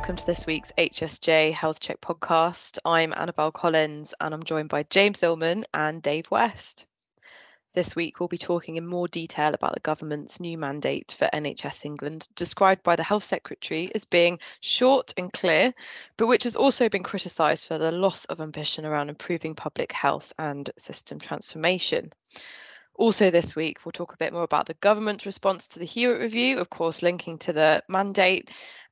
welcome to this week's HSJ Health Check podcast. I'm Annabelle Collins and I'm joined by James Illman and Dave West. This week, we'll be talking in more detail about the government's new mandate for NHS England, described by the Health Secretary as being short and clear, but which has also been criticised for the loss of ambition around improving public health and system transformation. Also, this week, we'll talk a bit more about the government's response to the Hewitt Review, of course, linking to the mandate,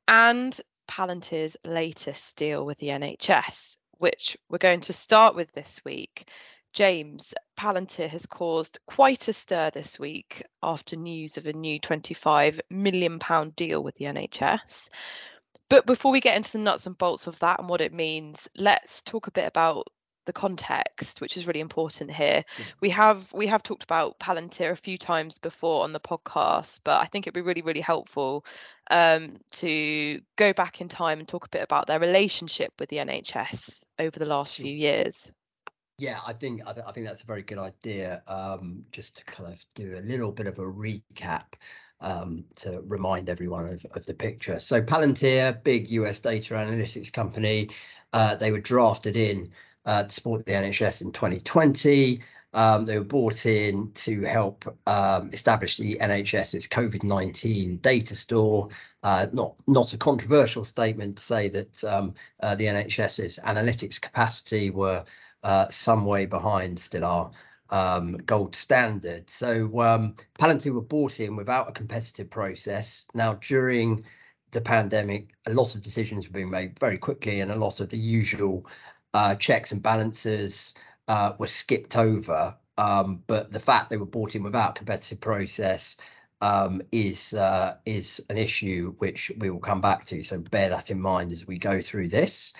and Palantir's latest deal with the NHS, which we're going to start with this week. James, Palantir has caused quite a stir this week after news of a new £25 million deal with the NHS. But before we get into the nuts and bolts of that and what it means, let's talk a bit about the context, which is really important here. Yeah. We have we have talked about Palantir a few times before on the podcast, but I think it'd be really really helpful um, to go back in time and talk a bit about their relationship with the NHS over the last few years. Yeah, I think I, th- I think that's a very good idea. Um, just to kind of do a little bit of a recap um, to remind everyone of, of, the picture. So Palantir, big US data analytics company, uh, they were drafted in uh, to support the NHS in 2020. Um, they were brought in to help um, establish the NHS's COVID-19 data store. Uh, not not a controversial statement to say that um, uh, the NHS's analytics capacity were uh, some way behind, still are um, gold standard. So um, Palantir were bought in without a competitive process. Now during the pandemic, a lot of decisions were being made very quickly, and a lot of the usual uh, checks and balances uh, were skipped over. Um, but the fact they were bought in without competitive process um, is uh, is an issue which we will come back to. So bear that in mind as we go through this.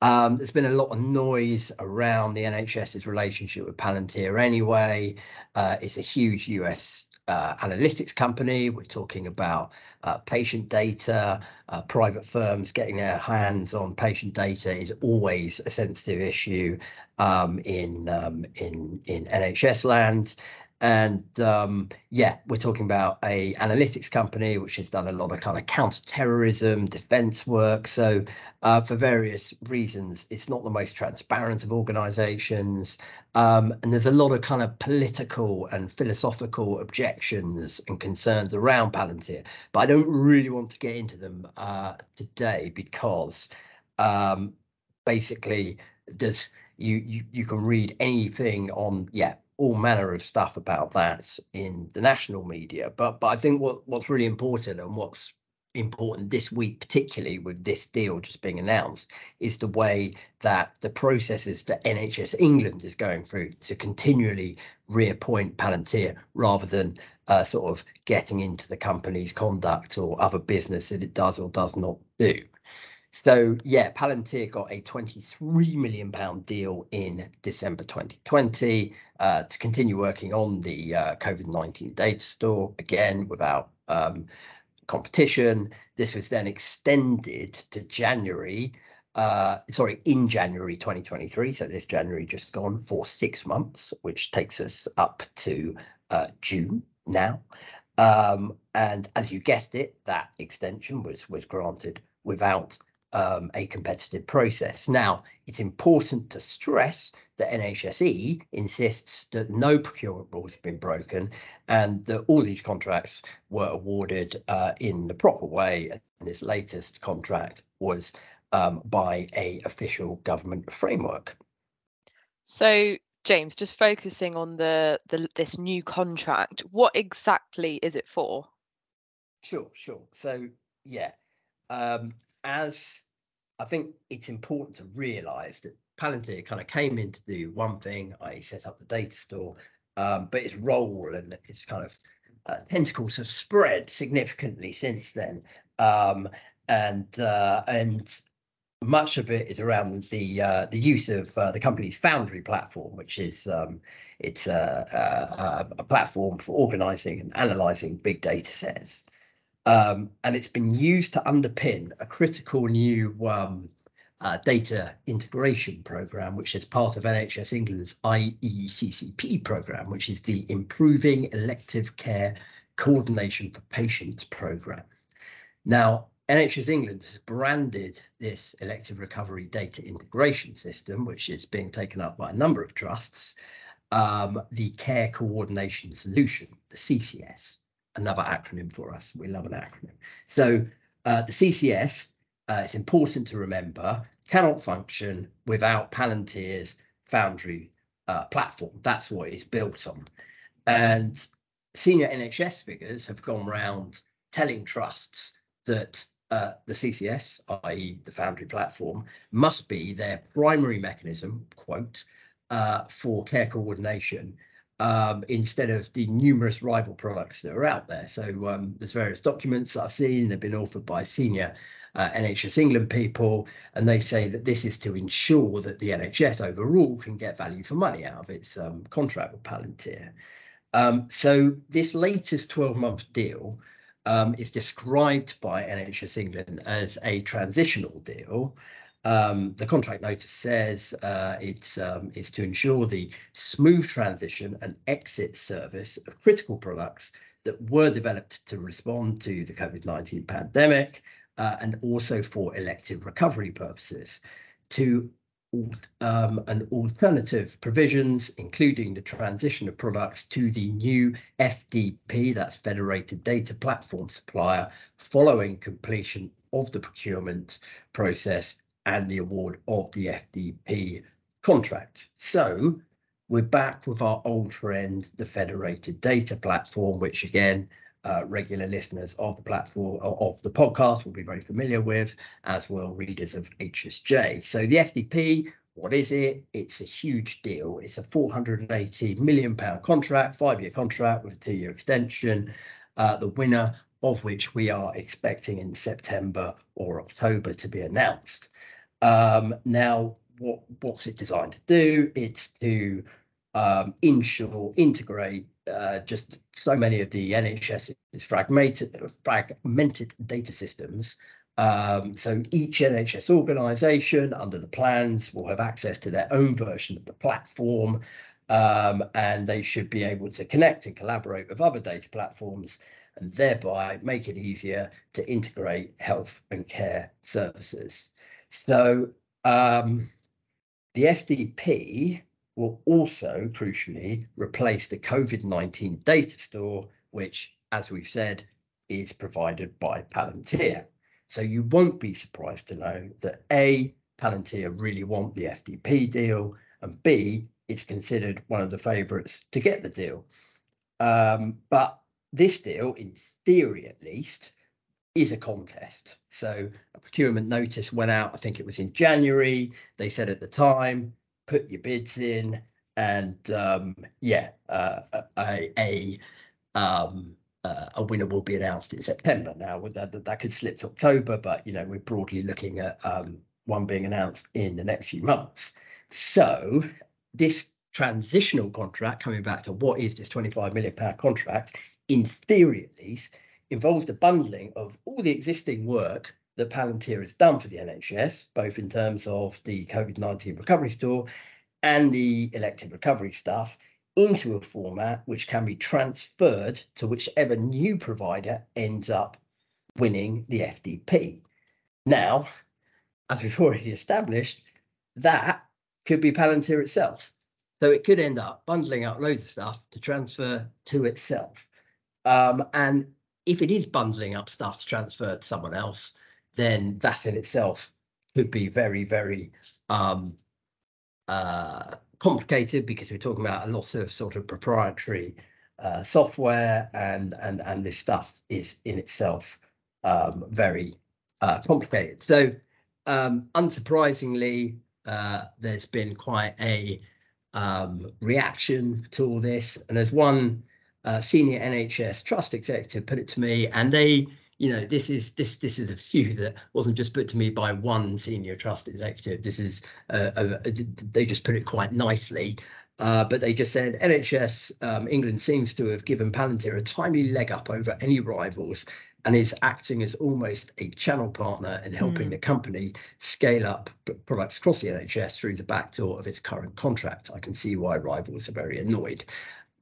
Um, there's been a lot of noise around the NHS's relationship with Palantir anyway. Uh, it's a huge US uh, analytics company. We're talking about uh, patient data. Uh, private firms getting their hands on patient data is always a sensitive issue um, in um, in in NHS land. And um, yeah, we're talking about a analytics company which has done a lot of kind of counter-terrorism defense work. So uh, for various reasons, it's not the most transparent of organizations. Um, and there's a lot of kind of political and philosophical objections and concerns around Palantir. But I don't really want to get into them uh, today because um, basically there's you, you you can read anything on yeah all manner of stuff about that in the national media. But but I think what what's really important and what's important this week, particularly with this deal just being announced, is the way that the processes that NHS England is going through to continually reappoint Palantir rather than uh, sort of getting into the company's conduct or other business that it does or does not do. So yeah, Palantir got a 23 million pound deal in December 2020 uh, to continue working on the uh, COVID-19 data store again without um, competition. This was then extended to January. Uh, sorry, in January 2023, so this January just gone for six months, which takes us up to uh, June now. Um, and as you guessed it, that extension was was granted without um, a competitive process. Now, it's important to stress that NHSE insists that no procurement rules have been broken and that all these contracts were awarded uh, in the proper way. And this latest contract was um, by a official government framework. So, James, just focusing on the, the this new contract, what exactly is it for? Sure, sure. So, yeah, um, as I think it's important to realise that Palantir kind of came in to do one thing, I set up the data store, um, but its role and its kind of uh, tentacles have spread significantly since then, um, and uh, and much of it is around the uh, the use of uh, the company's Foundry platform, which is um, it's a, a, a, platform for organising and analysing big data sets. Um, and it's been used to underpin a critical new um, uh, data integration program, which is part of NHS England's IECCP program, which is the Improving Elective Care Coordination for Patients program. Now, NHS England has branded this elective recovery data integration system, which is being taken up by a number of trusts, um, the Care Coordination Solution, the CCS, another acronym for us. We love an acronym. So uh, the CCS, uh, it's important to remember, cannot function without Palantir's Foundry uh, platform. That's what it's built on. And senior NHS figures have gone round telling trusts that uh, the CCS, i.e., the Foundry platform, must be their primary mechanism, quote, uh, for care coordination um, instead of the numerous rival products that are out there. So um, there's various documents that I've seen, they've been authored by senior uh, NHS England people, and they say that this is to ensure that the NHS overall can get value for money out of its um, contract with Palantir. Um, so this latest 12-month deal um, is described by NHS England as a transitional deal. Um, the contract notice says uh, it's um, to ensure the smooth transition and exit service of critical products that were developed to respond to the COVID-19 pandemic uh, and also for elective recovery purposes to um, and alternative provisions, including the transition of products to the new FDP, that's Federated Data Platform Supplier, following completion of the procurement process and the award of the FDP contract. So we're back with our old friend, the Federated Data Platform, which again, uh, regular listeners of the platform of the podcast will be very familiar with, as will readers of HSJ. So the FDP, what is it? It's a huge deal. It's a 480 million pound contract, five-year contract with a two-year extension. Uh, the winner of which we are expecting in September or October to be announced. Um, now, what what's it designed to do? It's to um, ensure, integrate uh, just so many of the NHS's fragmented, fragmented data systems. Um, so each NHS organisation under the plans will have access to their own version of the platform, um, and they should be able to connect and collaborate with other data platforms and thereby make it easier to integrate health and care services. So um, the FDP will also crucially replace the COVID 19 data store, which, as we've said, is provided by Palantir. So you won't be surprised to know that A, Palantir really want the FDP deal, and B, it's considered one of the favourites to get the deal. Um, but this deal, in theory at least, is a contest. So a procurement notice went out, I think it was in January. They said at the time, put your bids in, and um, yeah, uh, a a um, uh, a winner will be announced in September. Now that, that could slip to October, but you know we're broadly looking at um, one being announced in the next few months. So this transitional contract, coming back to what is this 25 million pound contract, in theory at least, involves the bundling of all the existing work that Palantir has done for the NHS, both in terms of the COVID 19 recovery store and the elective recovery stuff, into a format which can be transferred to whichever new provider ends up winning the FDP. Now, as we've already established, that could be Palantir itself. So it could end up bundling up loads of stuff to transfer to itself. Um, and if it is bundling up stuff to transfer to someone else, then that in itself could be very, very um, uh, complicated because we're talking about a lot of sort of proprietary uh, software, and and and this stuff is in itself um, very uh, complicated. So, um, unsurprisingly, uh, there's been quite a um, reaction to all this, and there's one uh, senior NHS trust executive put it to me, and they, you know, this is this this is a few that wasn't just put to me by one senior trust executive. This is uh, a, a, they just put it quite nicely. Uh, but they just said NHS um, England seems to have given Palantir a timely leg up over any rivals and is acting as almost a channel partner in helping mm. the company scale up products across the NHS through the back door of its current contract. I can see why rivals are very annoyed.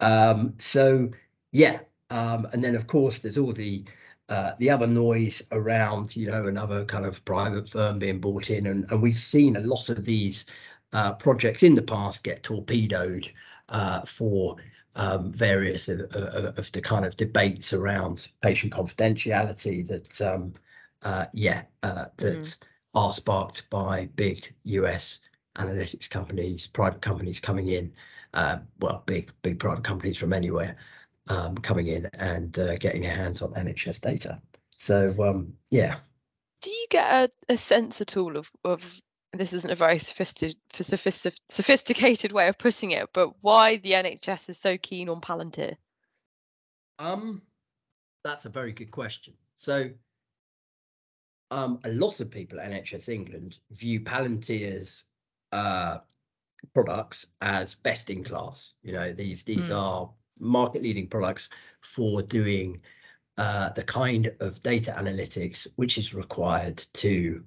Um, so yeah, um, and then of course there's all the uh, the other noise around, you know, another kind of private firm being bought in, and, and we've seen a lot of these uh, projects in the past get torpedoed uh, for um, various of, of, of, the kind of debates around patient confidentiality that, um, uh, yeah, uh, that mm. are sparked by big US analytics companies, private companies coming in, uh, well, big big private companies from anywhere um, coming in and uh, getting their hands on NHS data. So um, yeah. Do you get a, a sense at all of, of this isn't a very sophistic, sophisticated way of putting it, but why the NHS is so keen on Palantir? Um, that's a very good question. So, um, a lot of people at NHS England view Palantir's uh, products as best in class. You know, these these mm. are market leading products for doing uh, the kind of data analytics which is required to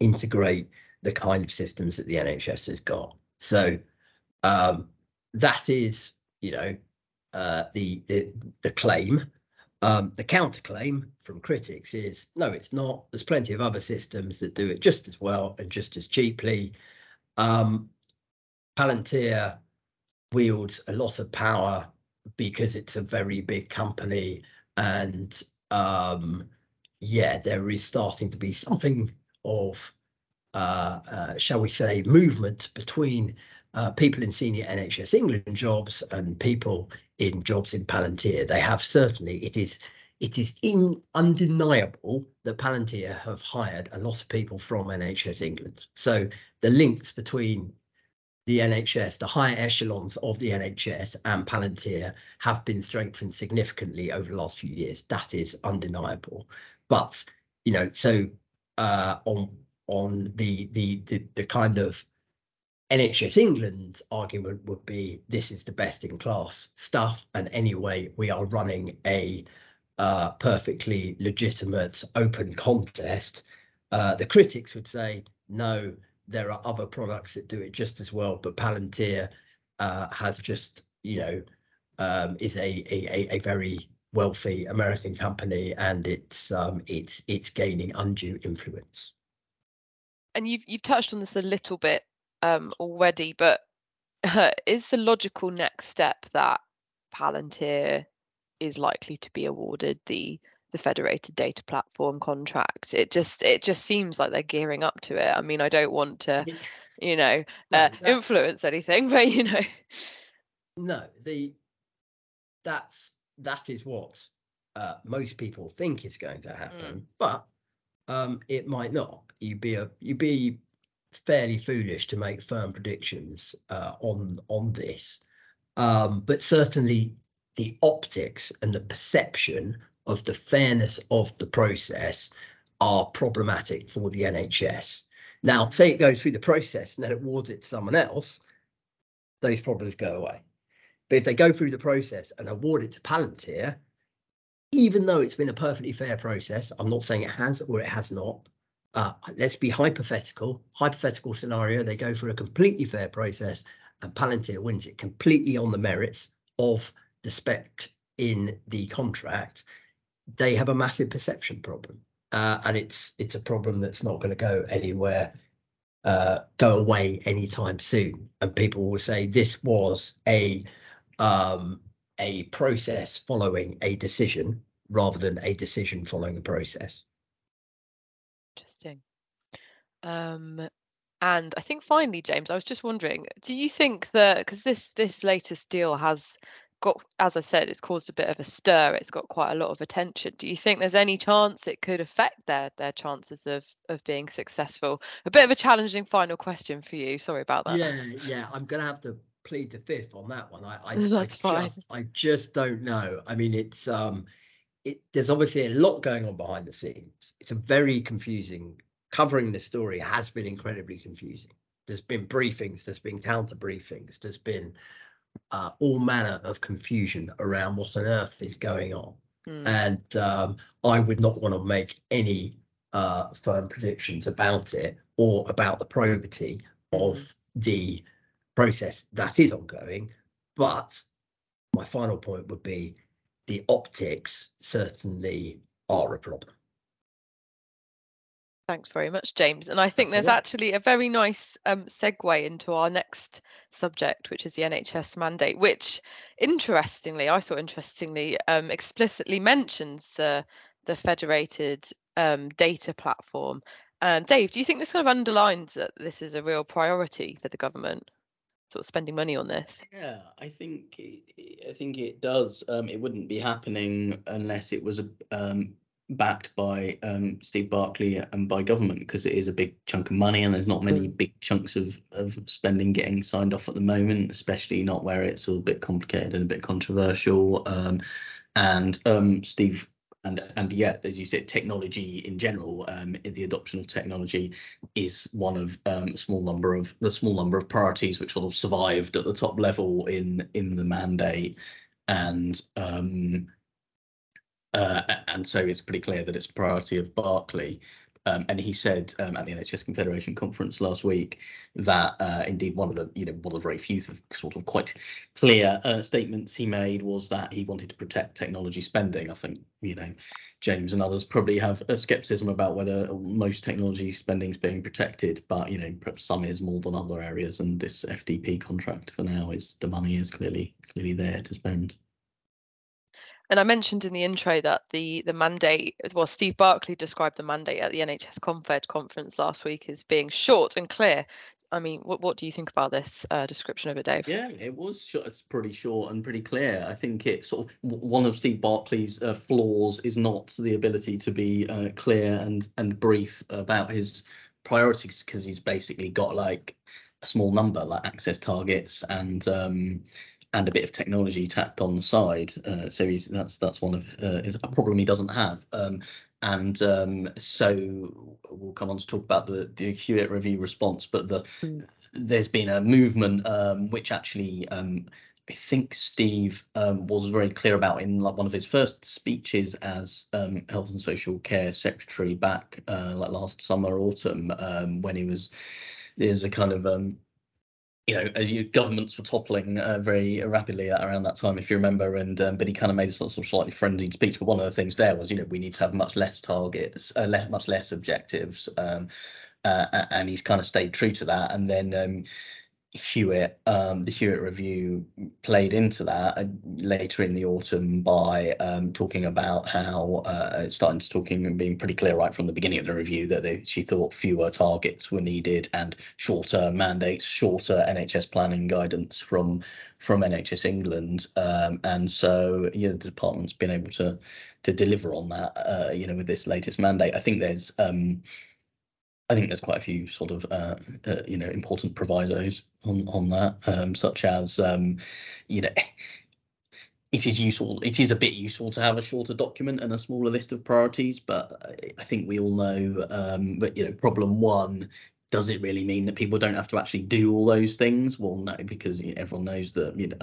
integrate the kind of systems that the NHS has got. So um, that is, you know, uh, the, the, the claim. Um, the counterclaim from critics is no, it's not. There's plenty of other systems that do it just as well and just as cheaply. Um, Palantir wields a lot of power because it's a very big company and um, yeah, there is starting to be something of uh, uh, shall we say, movement between uh, people in senior NHS England jobs and people in jobs in Palantir. They have certainly, it is it is in, undeniable that Palantir have hired a lot of people from NHS England. So the links between the NHS, the higher echelons of the NHS and Palantir have been strengthened significantly over the last few years. That is undeniable. But you know, so uh, on on the the the, the kind of NHS England argument would be this is the best in class stuff, and anyway, we are running a uh, perfectly legitimate open contest. Uh, the critics would say no, there are other products that do it just as well, but Palantir uh, has just you know um, is a, a a very wealthy American company, and it's um, it's it's gaining undue influence and you've you've touched on this a little bit um, already, but uh, is the logical next step that Palantir is likely to be awarded the the federated data platform contract? It just it just seems like they're gearing up to it. I mean, I don't want to, you know, no, uh, influence anything, but you know. No, the that's that is what uh, most people think is going to happen, mm. but um, it might not. You'd be a you'd be fairly foolish to make firm predictions uh, on on this. Um, but certainly the optics and the perception of the fairness of the process are problematic for the NHS. Now, say it goes through the process and then awards it to someone else, those problems go away. But if they go through the process and award it to Palantir, even though it's been a perfectly fair process, I'm not saying it has or it has not. Uh, let's be hypothetical. Hypothetical scenario: they go through a completely fair process, and Palantir wins it completely on the merits of the spec in the contract. They have a massive perception problem, uh, and it's it's a problem that's not going to go anywhere, uh, go away anytime soon. And people will say this was a um, a process following a decision rather than a decision following a process. Interesting. Um, and I think finally, James, I was just wondering, do you think that because this this latest deal has got, as I said, it's caused a bit of a stir. It's got quite a lot of attention. Do you think there's any chance it could affect their their chances of of being successful? A bit of a challenging final question for you. Sorry about that. Yeah, yeah, I'm gonna have to plead the fifth on that one. I I, That's I fine. just I just don't know. I mean, it's um, it there's obviously a lot going on behind the scenes. It's a very confusing. Covering this story has been incredibly confusing. There's been briefings, there's been counter briefings, there's been uh, all manner of confusion around what on earth is going on. Mm. And um, I would not want to make any uh, firm predictions about it or about the probity of mm. the process that is ongoing. But my final point would be the optics certainly are a problem. Thanks very much, James. And I think That's there's actually a very nice um, segue into our next subject, which is the NHS mandate, which, interestingly, I thought interestingly, um, explicitly mentions the the federated um, data platform. Um, Dave, do you think this kind of underlines that this is a real priority for the government? Sort of spending money on this. Yeah, I think it, I think it does. Um, it wouldn't be happening unless it was a um, backed by um, Steve Barclay and by government because it is a big chunk of money and there's not many mm. big chunks of, of spending getting signed off at the moment, especially not where it's all a bit complicated and a bit controversial. Um, and um, Steve and and yet, as you said, technology in general, um, the adoption of technology is one of um, a small number of the small number of priorities which sort of survived at the top level in in the mandate, and um, uh, and so it's pretty clear that it's a priority of Barclay. Um, and he said um, at the NHS Confederation conference last week that uh, indeed one of the you know one of the very few sort of quite clear uh, statements he made was that he wanted to protect technology spending. I think you know James and others probably have a skepticism about whether most technology spending is being protected, but you know perhaps some is more than other areas, and this FDP contract for now is the money is clearly clearly there to spend. And I mentioned in the intro that the the mandate, well, Steve Barclay described the mandate at the NHS Confed conference last week as being short and clear. I mean, what what do you think about this uh, description of it, Dave? Yeah, it was short, it's pretty short and pretty clear. I think it's sort of one of Steve Barclay's uh, flaws is not the ability to be uh, clear and and brief about his priorities because he's basically got like a small number like access targets and um, and a bit of technology tacked on the side. Uh, so he's that's that's one of uh, a problem he doesn't have. Um, and um, so we'll come on to talk about the the Hewitt review response, but the mm. there's been a movement um, which actually um, I think Steve um, was very clear about in like one of his first speeches as um, Health and Social Care Secretary back uh, like last summer autumn um, when he was there's a kind of um, you know, as you governments were toppling uh, very rapidly around that time, if you remember, and um, but he kind of made a sort of slightly frenzied speech. But one of the things there was, you know, we need to have much less targets, uh, le- much less objectives, um, uh, and he's kind of stayed true to that. And then um, Hewitt, um, the Hewitt review played into that uh, later in the autumn by um, talking about how uh, starting to talking and being pretty clear right from the beginning of the review that they, she thought fewer targets were needed and shorter mandates, shorter NHS planning guidance from from NHS England, um, and so yeah, the department's been able to to deliver on that, uh, you know, with this latest mandate. I think there's um, I think there's quite a few sort of uh, uh, you know important provisos on on that, um, such as um, you know it is useful. It is a bit useful to have a shorter document and a smaller list of priorities, but I think we all know. Um, but you know, problem one does it really mean that people don't have to actually do all those things? Well, no, because everyone knows that you know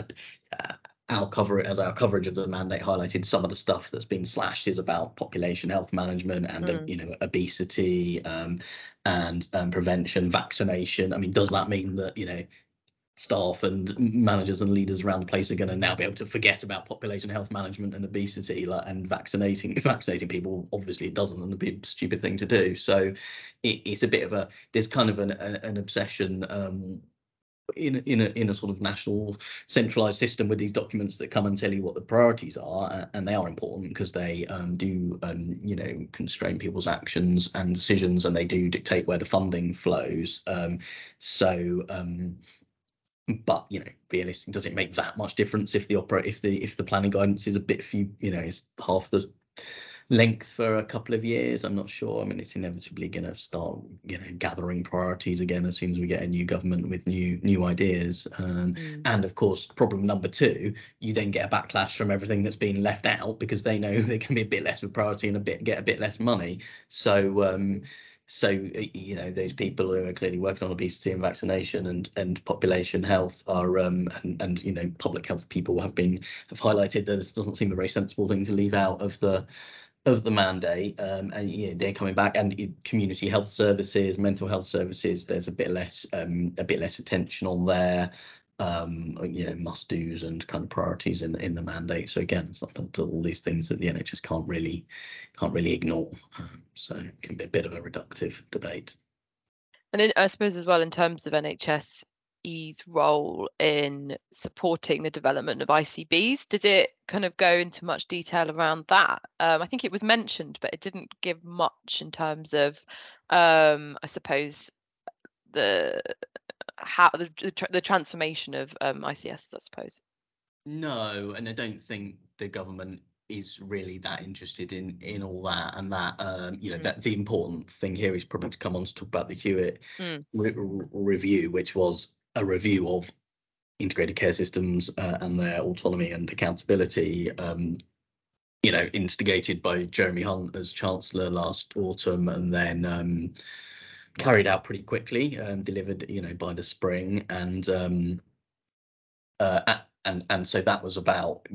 our cover as our coverage of the mandate highlighted some of the stuff that's been slashed is about population health management and mm. uh, you know obesity um, and um, prevention vaccination. I mean does that mean that you know staff and managers and leaders around the place are going to now be able to forget about population health management and obesity like, and vaccinating vaccinating people? Obviously it doesn't and it'd be a stupid thing to do. So it, it's a bit of a there's kind of an, an obsession um, in in a in a sort of national centralized system with these documents that come and tell you what the priorities are and they are important because they um, do um, you know constrain people's actions and decisions and they do dictate where the funding flows. Um, so um, but you know realistic does it make that much difference if the opera if the if the planning guidance is a bit few you know is half the length for a couple of years. I'm not sure. I mean, it's inevitably going to start, you know, gathering priorities again as soon as we get a new government with new new ideas. Um, mm. And of course, problem number two, you then get a backlash from everything that's been left out because they know they can be a bit less of a priority and a bit get a bit less money. So. Um, so you know those people who are clearly working on obesity and vaccination and and population health are um and, and you know public health people have been have highlighted that this doesn't seem a very sensible thing to leave out of the of the mandate, um, and you know, they're coming back, and community health services, mental health services, there's a bit less um, a bit less attention on there. um, you know, must dos and kind of priorities in in the mandate. So again, it's not all these things that the NHS can't really can't really ignore. Um, so it can be a bit of a reductive debate. And in, I suppose as well in terms of NHSE's role in supporting the development of ICBs, did it kind of go into much detail around that? Um, I think it was mentioned, but it didn't give much in terms of, um, I suppose, the how the, the, the transformation of um, ICS, I suppose. No, and I don't think the government is really that interested in in all that and that um you know mm. that the important thing here is probably to come on to talk about the Hewitt mm. re- review which was a review of integrated care systems uh, and their autonomy and accountability um you know instigated by Jeremy Hunt as chancellor last autumn and then um carried out pretty quickly, um, delivered, you know, by the spring, and um, uh, and and so that was about.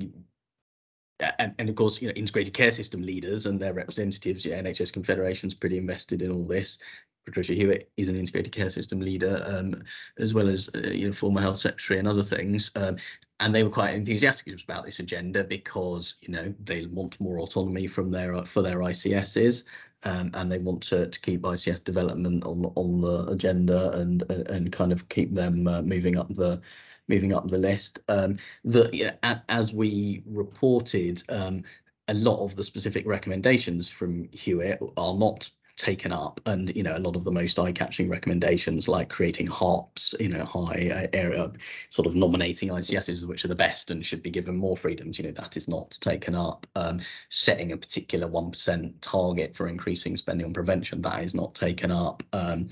And, and of course, you know, integrated care system leaders and their representatives, yeah, NHS Confederation's pretty invested in all this. Patricia Hewitt is an integrated care system leader, um, as well as uh, you know former health secretary and other things. Um, and they were quite enthusiastic about this agenda because you know they want more autonomy from their for their ICSs um, and they want to, to keep ICS development on on the agenda and and kind of keep them uh, moving up the moving up the list. Um, the as we reported, um, a lot of the specific recommendations from Hewitt are not taken up. And you know a lot of the most eye-catching recommendations like creating harps you know high uh, area sort of nominating ICSs which are the best and should be given more freedoms you know that is not taken up. Um, setting a particular 1% target for increasing spending on prevention that is not taken up. Um,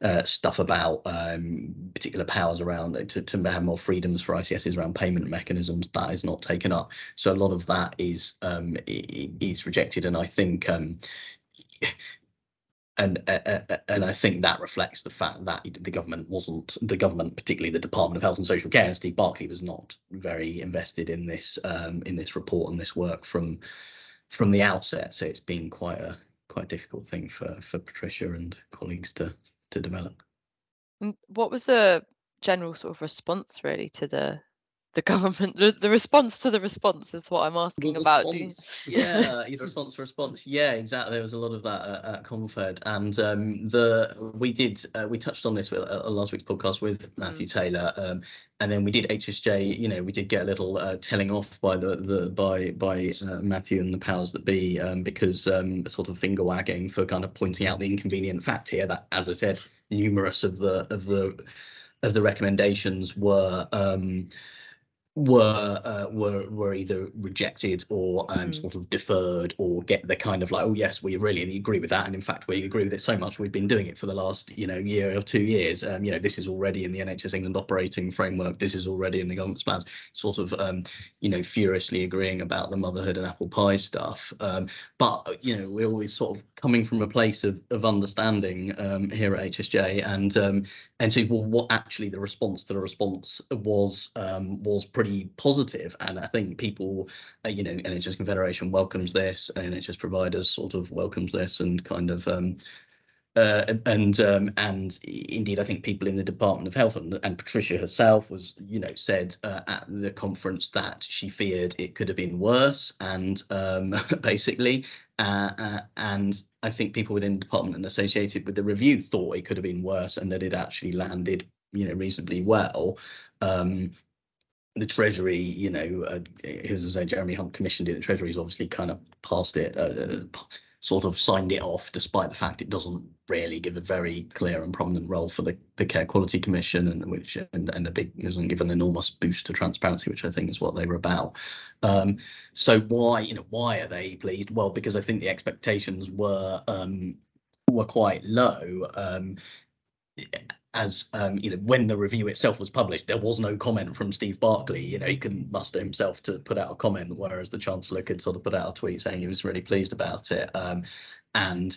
uh, stuff about um, particular powers around to, to have more freedoms for ICSs around payment mechanisms that is not taken up. So a lot of that is um, is rejected. And I think um, and uh, uh, uh, and I think that reflects the fact that the government wasn't the government, particularly the Department of Health and Social Care, and Steve Barclay was not very invested in this um, in this report and this work from from the outset. So it's been quite a quite a difficult thing for for Patricia and colleagues to to develop. What was the general sort of response really to the the government the, the response to the response is what i'm asking the about yeah the response to response. Yeah exactly. There was a lot of that at, at confed and um, the we did uh, we touched on this with uh, last week's podcast with matthew mm. taylor um, and then we did hsj you know we did get a little uh, telling off by the the by by uh, matthew and the powers that be um, because um, sort of finger wagging for kind of pointing out the inconvenient fact here that as i said numerous of the of the of the recommendations were um, were uh, were were either rejected or um, mm. sort of deferred or get the kind of like oh yes we really agree with that and in fact we agree with it so much we've been doing it for the last you know year or two years um, you know this is already in the NHS England operating framework this is already in the government's plans sort of um, you know furiously agreeing about the motherhood and apple pie stuff um, but you know we're always sort of coming from a place of, of understanding um, here at HSJ and um, and so well what actually the response to the response was was pretty pretty positive, and I think people, uh, you know, NHS Confederation welcomes this, and NHS providers sort of welcomes this, and kind of. Um, uh, and um, and indeed, I think people in the Department of Health and, and Patricia herself was, you know, said uh, at the conference that she feared it could have been worse, and um, basically, uh, uh, and I think people within the department and associated with the review thought it could have been worse, and that it actually landed, you know, reasonably well. Um, the Treasury, you know, uh, as I say, Jeremy Hunt commissioned it. The Treasury's obviously kind of passed it, uh, sort of signed it off, despite the fact it doesn't really give a very clear and prominent role for the, the Care Quality Commission, and which and, and a big doesn't give an enormous boost to transparency, which I think is what they were about. Um, so why, you know, why are they pleased? Well, because I think the expectations were um, were quite low. Um, as um, you know, when the review itself was published, there was no comment from Steve Barclay. You know, he couldn't muster himself to put out a comment, whereas the Chancellor could sort of put out a tweet saying he was really pleased about it. Um, and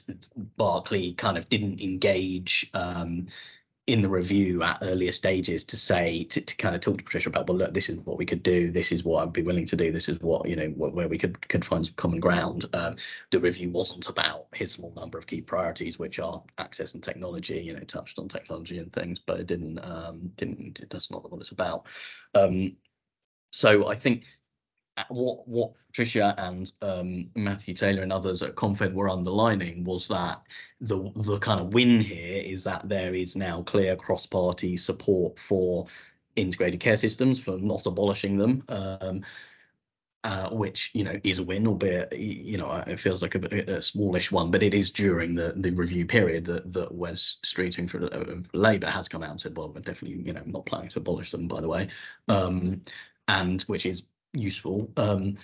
Barclay kind of didn't engage um, in the review at earlier stages to say to, to kind of talk to Patricia about well look this is what we could do. This is what I'd be willing to do. This is what you know where we could could find some common ground. Um, the review wasn't about his small number of key priorities which are access and technology you know touched on technology and things but it didn't um didn't that's not what it's about. Um so I think what what Patricia and um, Matthew Taylor and others at Confed were underlining was that the the kind of win here is that there is now clear cross-party support for integrated care systems for not abolishing them. Um, uh, which you know is a win, albeit you know it feels like a, a, smallish one, but it is during the the review period that that Wes Streeting for uh, Labour has come out and said, well, we're definitely you know not planning to abolish them, by the way, um, and which is useful. Um,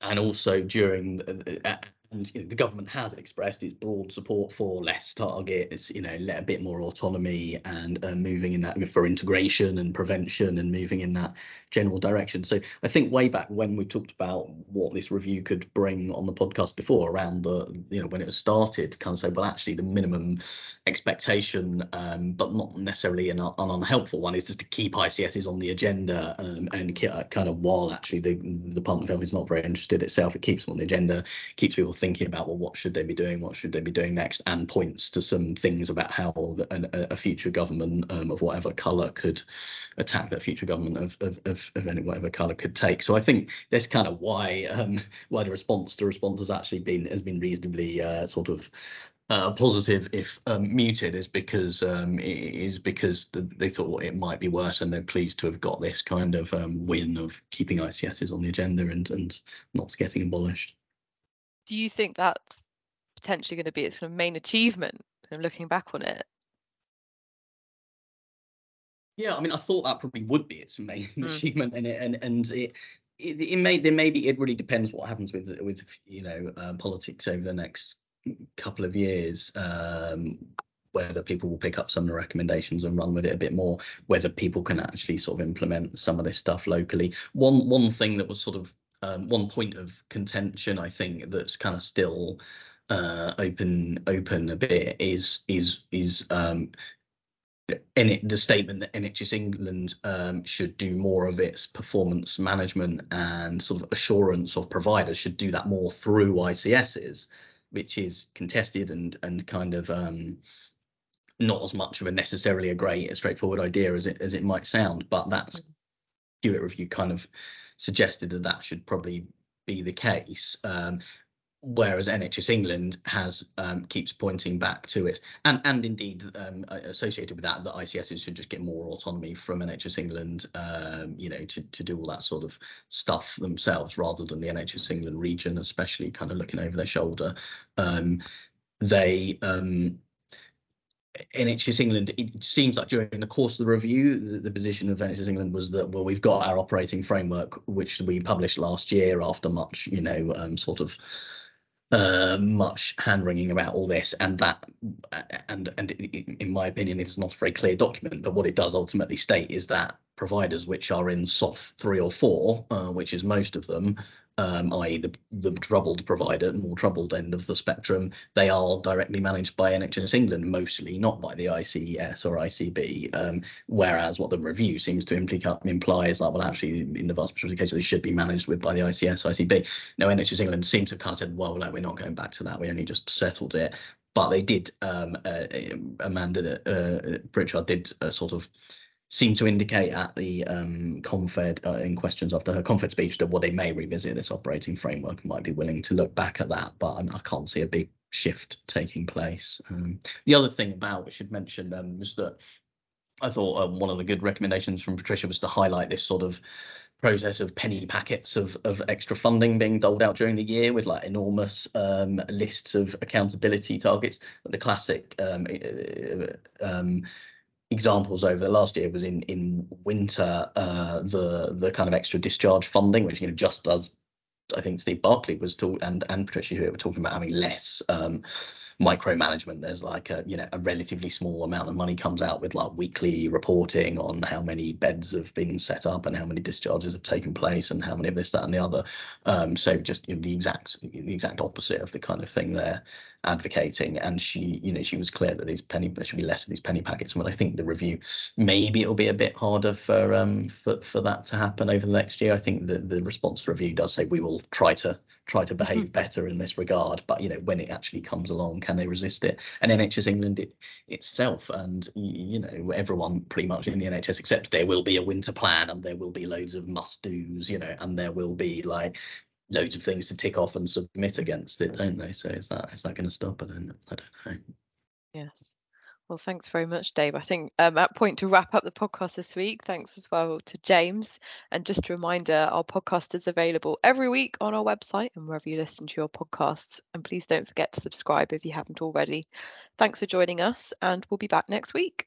and also during uh, and you know, the government has expressed its broad support for less targets, you know, let a bit more autonomy and uh, moving in that for integration and prevention and moving in that general direction. So I think way back when we talked about what this review could bring on the podcast before around the, you know, when it was started, kind of say, well, actually the minimum expectation, um, but not necessarily an, an, unhelpful one, is just to keep ICSs on the agenda um, and kind of while actually the, the Department of Health is not very interested itself, it keeps them on the agenda, keeps people thinking about well what should they be doing? What should they be doing next? And points to some things about how a, a future government um, of whatever color could attack that future government of, of, of, of any whatever color could take. So i think that's kind of why um, why the response the response has actually been has been reasonably uh, sort of uh, positive if um, muted is because um, is because the, they thought it might be worse and they're pleased to have got this kind of um, win of keeping ICSs on the agenda and and not getting abolished do you think that's potentially going to be its kind of main achievement and looking back on it yeah i mean i thought that probably would be its main mm. achievement and it and and it it, it may there maybe it really depends what happens with with you know uh, politics over the next couple of years um, whether people will pick up some of the recommendations and run with it a bit more whether people can actually sort of implement some of this stuff locally one one thing that was sort of um, one point of contention I think that's kind of still uh, open open a bit is is is um, in it, the statement that NHS England um, should do more of its performance management and sort of assurance of providers should do that more through ICSs, which is contested and and kind of um, not as much of a necessarily a great a straightforward idea as it as it might sound, but that's mm. Hewitt review kind of suggested that that should probably be the case. Um, whereas NHS England has um, keeps pointing back to it, and and indeed um, associated with that, that ICSs should just get more autonomy from NHS England, um, you know, to to do all that sort of stuff themselves, rather than the NHS England region, especially kind of looking over their shoulder. Um, they um, NHS England, it seems like during the course of the review, the, the, position of NHS England was that well, we've got our operating framework, which we published last year after much, you know, um, sort of uh, much hand wringing about all this, and that, and and in my opinion, it is not a very clear document. But what it does ultimately state is that providers which are in SOF three or four, uh, which is most of them, um, i.e. The, the troubled provider, more troubled end of the spectrum, they are directly managed by NHS England mostly, not by the ICS or ICB. Um, whereas what the review seems to implica- imply is that, well, actually, in the vast majority of cases, they should be managed with by the ICS, ICB. Now, NHS England seems to have kind of said, well, no, we're not going back to that. We only just settled it. But they did, um, uh, Amanda uh, Pritchard did a sort of seemed to indicate at the um, Confed uh, in questions after her Confed speech that well, they may revisit this operating framework and might be willing to look back at that, but I can't see a big shift taking place. Um, the other thing about should mention um, was that I thought um, one of the good recommendations from Patricia was to highlight this sort of process of penny packets of, of extra funding being doled out during the year with like enormous um, lists of accountability targets. The classic um, um, examples over the last year was in in winter uh, the the kind of extra discharge funding, which you know just does. I think Steve Barclay was talking and and Patricia Hewitt were talking about having less um, micromanagement. There's like a you know a relatively small amount of money comes out with like weekly reporting on how many beds have been set up and how many discharges have taken place and how many of this, that, and the other. Um, so just you know, the exact the exact opposite of the kind of thing they're advocating. And she, you know, she was clear that these penny there should be less of these penny packets. And well, I think the review maybe it'll be a bit harder for um for, for that to happen over the next year. I think the the response review does say we will try to try to behave mm-hmm. better in this regard. But you know, when it actually comes along, can they resist it? And NHS England it, itself, and you know, everyone pretty much in the NHS accepts there will be a winter plan and there will be loads of must dos, you know, and there will be like loads of things to tick off and submit against it, don't they? So is that is that going to stop? I don't I don't know. Yes. Well, thanks very much, Dave. I think um, at point to wrap up the podcast this week. Thanks as well to James. And just a reminder, our podcast is available every week on our website and wherever you listen to your podcasts. And please don't forget to subscribe if you haven't already. Thanks for joining us, and we'll be back next week.